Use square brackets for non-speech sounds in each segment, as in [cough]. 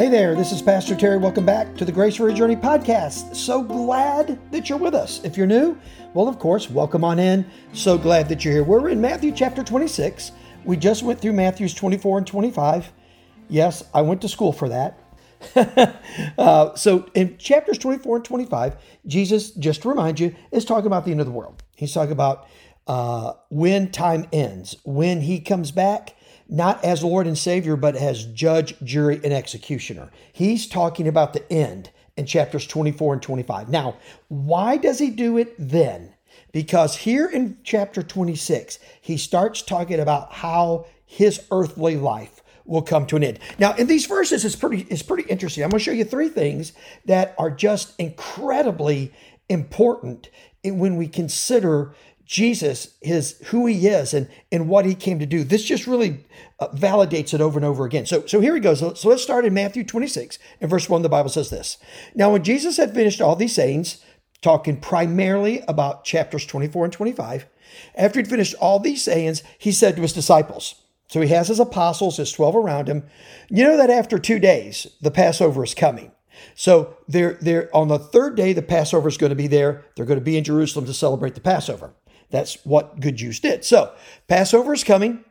Hey there, this is Pastor Terry. Welcome back to the Grace for Your Journey podcast. So glad that you're with us. If you're new, well, of course, welcome on in. So glad that you're here. We're in Matthew chapter 26. We just went through Matthews 24 and 25. Yes, I went to school for that. [laughs] uh, so in chapters 24 and 25, Jesus, just to remind you, is talking about the end of the world. He's talking about uh, when time ends, when he comes back, not as Lord and Savior, but as judge, jury, and executioner. He's talking about the end in chapters 24 and 25. Now, why does he do it then? Because here in chapter 26, he starts talking about how his earthly life will come to an end. Now, in these verses, it's pretty, it's pretty interesting. I'm going to show you three things that are just incredibly important when we consider Jesus, his who he is and and what he came to do. This just really uh, validates it over and over again. So so here he goes. So, so let's start in Matthew 26 and verse 1 the Bible says this. Now when Jesus had finished all these sayings, talking primarily about chapters 24 and 25, after he'd finished all these sayings, he said to his disciples, so he has his apostles, his 12 around him, you know that after 2 days the Passover is coming. So they're, they're on the third day, the Passover is going to be there. They're going to be in Jerusalem to celebrate the Passover. That's what good Jews did. So Passover is coming,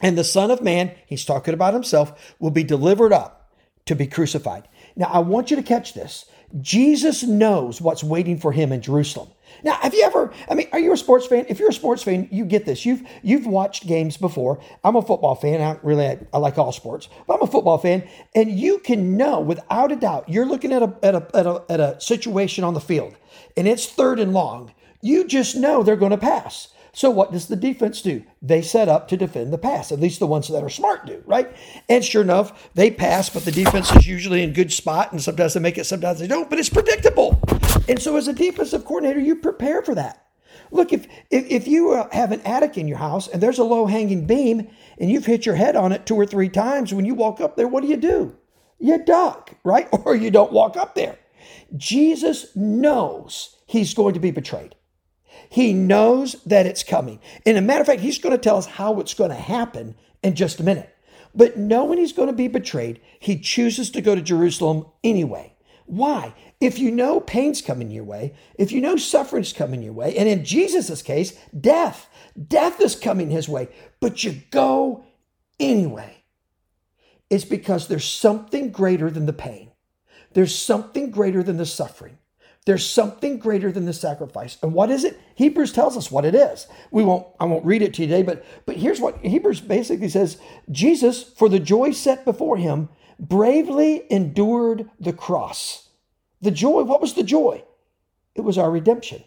and the Son of Man, he's talking about himself, will be delivered up to be crucified. Now, I want you to catch this. Jesus knows what's waiting for him in Jerusalem. Now, have you ever, I mean, are you a sports fan? If you're a sports fan, you get this. You've you've watched games before. I'm a football fan. I really I, I like all sports, but I'm a football fan, and you can know without a doubt, you're looking at a at a at a, at a situation on the field, and it's third and long. You just know they're going to pass. So what does the defense do? They set up to defend the pass. At least the ones that are smart do, right? And sure enough, they pass, but the defense is usually in good spot, and sometimes they make it, sometimes they don't. But it's predictable. And so as a defensive coordinator, you prepare for that. Look, if if, if you uh, have an attic in your house and there's a low hanging beam and you've hit your head on it two or three times, when you walk up there, what do you do? You duck, right? [laughs] Or you don't walk up there. Jesus knows he's going to be betrayed. He knows that it's coming. And a matter of fact, he's going to tell us how it's going to happen in just a minute. But knowing he's going to be betrayed, he chooses to go to Jerusalem anyway. Why? If you know pain's coming your way, if you know suffering's coming your way, and in Jesus' case, death, death is coming his way, but you go anyway. It's because there's something greater than the pain. There's something greater than the suffering. There's something greater than the sacrifice. And what is it? Hebrews tells us what it is. We won't I won't read it to you today, but but here's what Hebrews basically says, Jesus for the joy set before him bravely endured the cross. The joy, what was the joy? It was our redemption.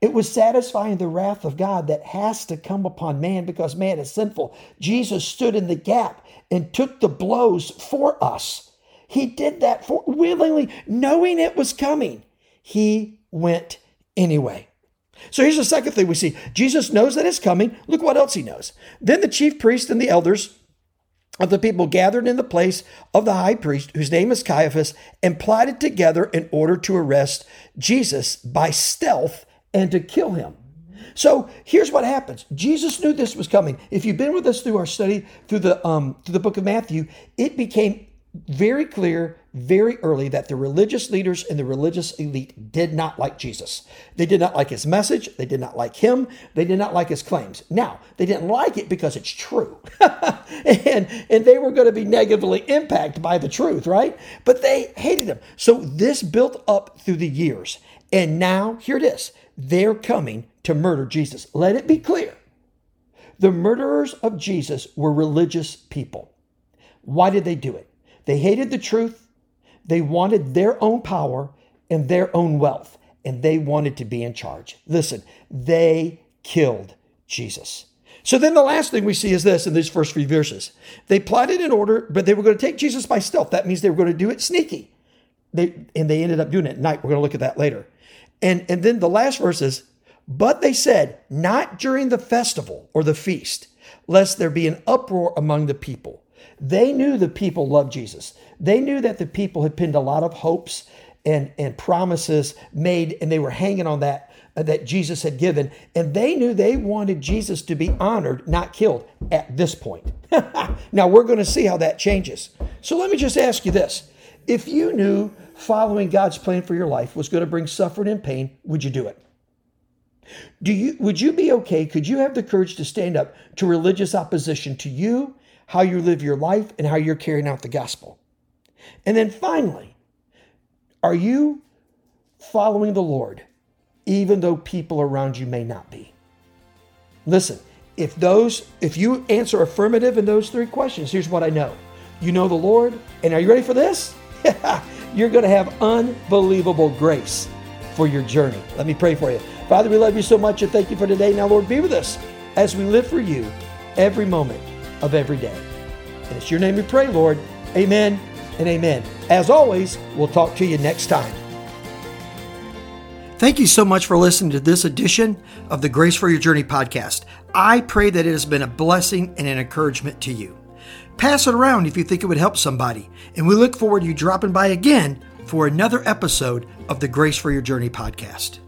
It was satisfying the wrath of God that has to come upon man because man is sinful. Jesus stood in the gap and took the blows for us. He did that for willingly, knowing it was coming he went anyway. So here's the second thing we see Jesus knows that it's coming. Look what else he knows. Then the chief priest and the elders of the people gathered in the place of the high priest, whose name is Caiaphas, and plotted together in order to arrest Jesus by stealth and to kill him. So here's what happens. Jesus knew this was coming. If you've been with us through our study through the um, through the book of Matthew, it became very clear very early that the religious leaders and the religious elite did not like Jesus. They did not like his message. They did not like him. They did not like his claims. Now, they didn't like it because it's true. [laughs] and, and they were going to be negatively impacted by the truth, right? But they hated him. So this built up through the years. And now, here it is. They're coming to murder Jesus. Let it be clear. The murderers of Jesus were religious people. Why did they do it? They hated the truth. They wanted their own power and their own wealth, and they wanted to be in charge. Listen, they killed Jesus. So then the last thing we see is this in these first few verses. They plotted in order, but they were going to take Jesus by stealth. That means they were going to do it sneaky. They, and they ended up doing it at night. We're going to look at that later. And, and then the last verse is, but they said, not during the festival or the feast, lest there be an uproar among the people. They knew the people loved Jesus. They knew that the people had pinned a lot of hopes and, and promises made, and they were hanging on that uh, that Jesus had given. And they knew they wanted Jesus to be honored, not killed at this point. [laughs] now we're going to see how that changes. So let me just ask you this. If you knew following God's plan for your life was going to bring suffering and pain, would you do it? Do you would you be okay? Could you have the courage to stand up to religious opposition to you, how you live your life, and how you're carrying out the gospel? And then finally, are you following the Lord even though people around you may not be? Listen, if those if you answer affirmative in those three questions, here's what I know. You know the Lord, and are you ready for this? [laughs] You're going to have unbelievable grace for your journey. Let me pray for you. Father, we love you so much and thank you for today. Now, Lord, be with us as we live for you every moment of every day. And it's your name we pray, Lord. Amen and amen. As always, we'll talk to you next time. Thank you so much for listening to this edition of the Grace for Your Journey podcast. I pray that it has been a blessing and an encouragement to you. Pass it around if you think it would help somebody. And we look forward to you dropping by again for another episode of the Grace for Your Journey podcast.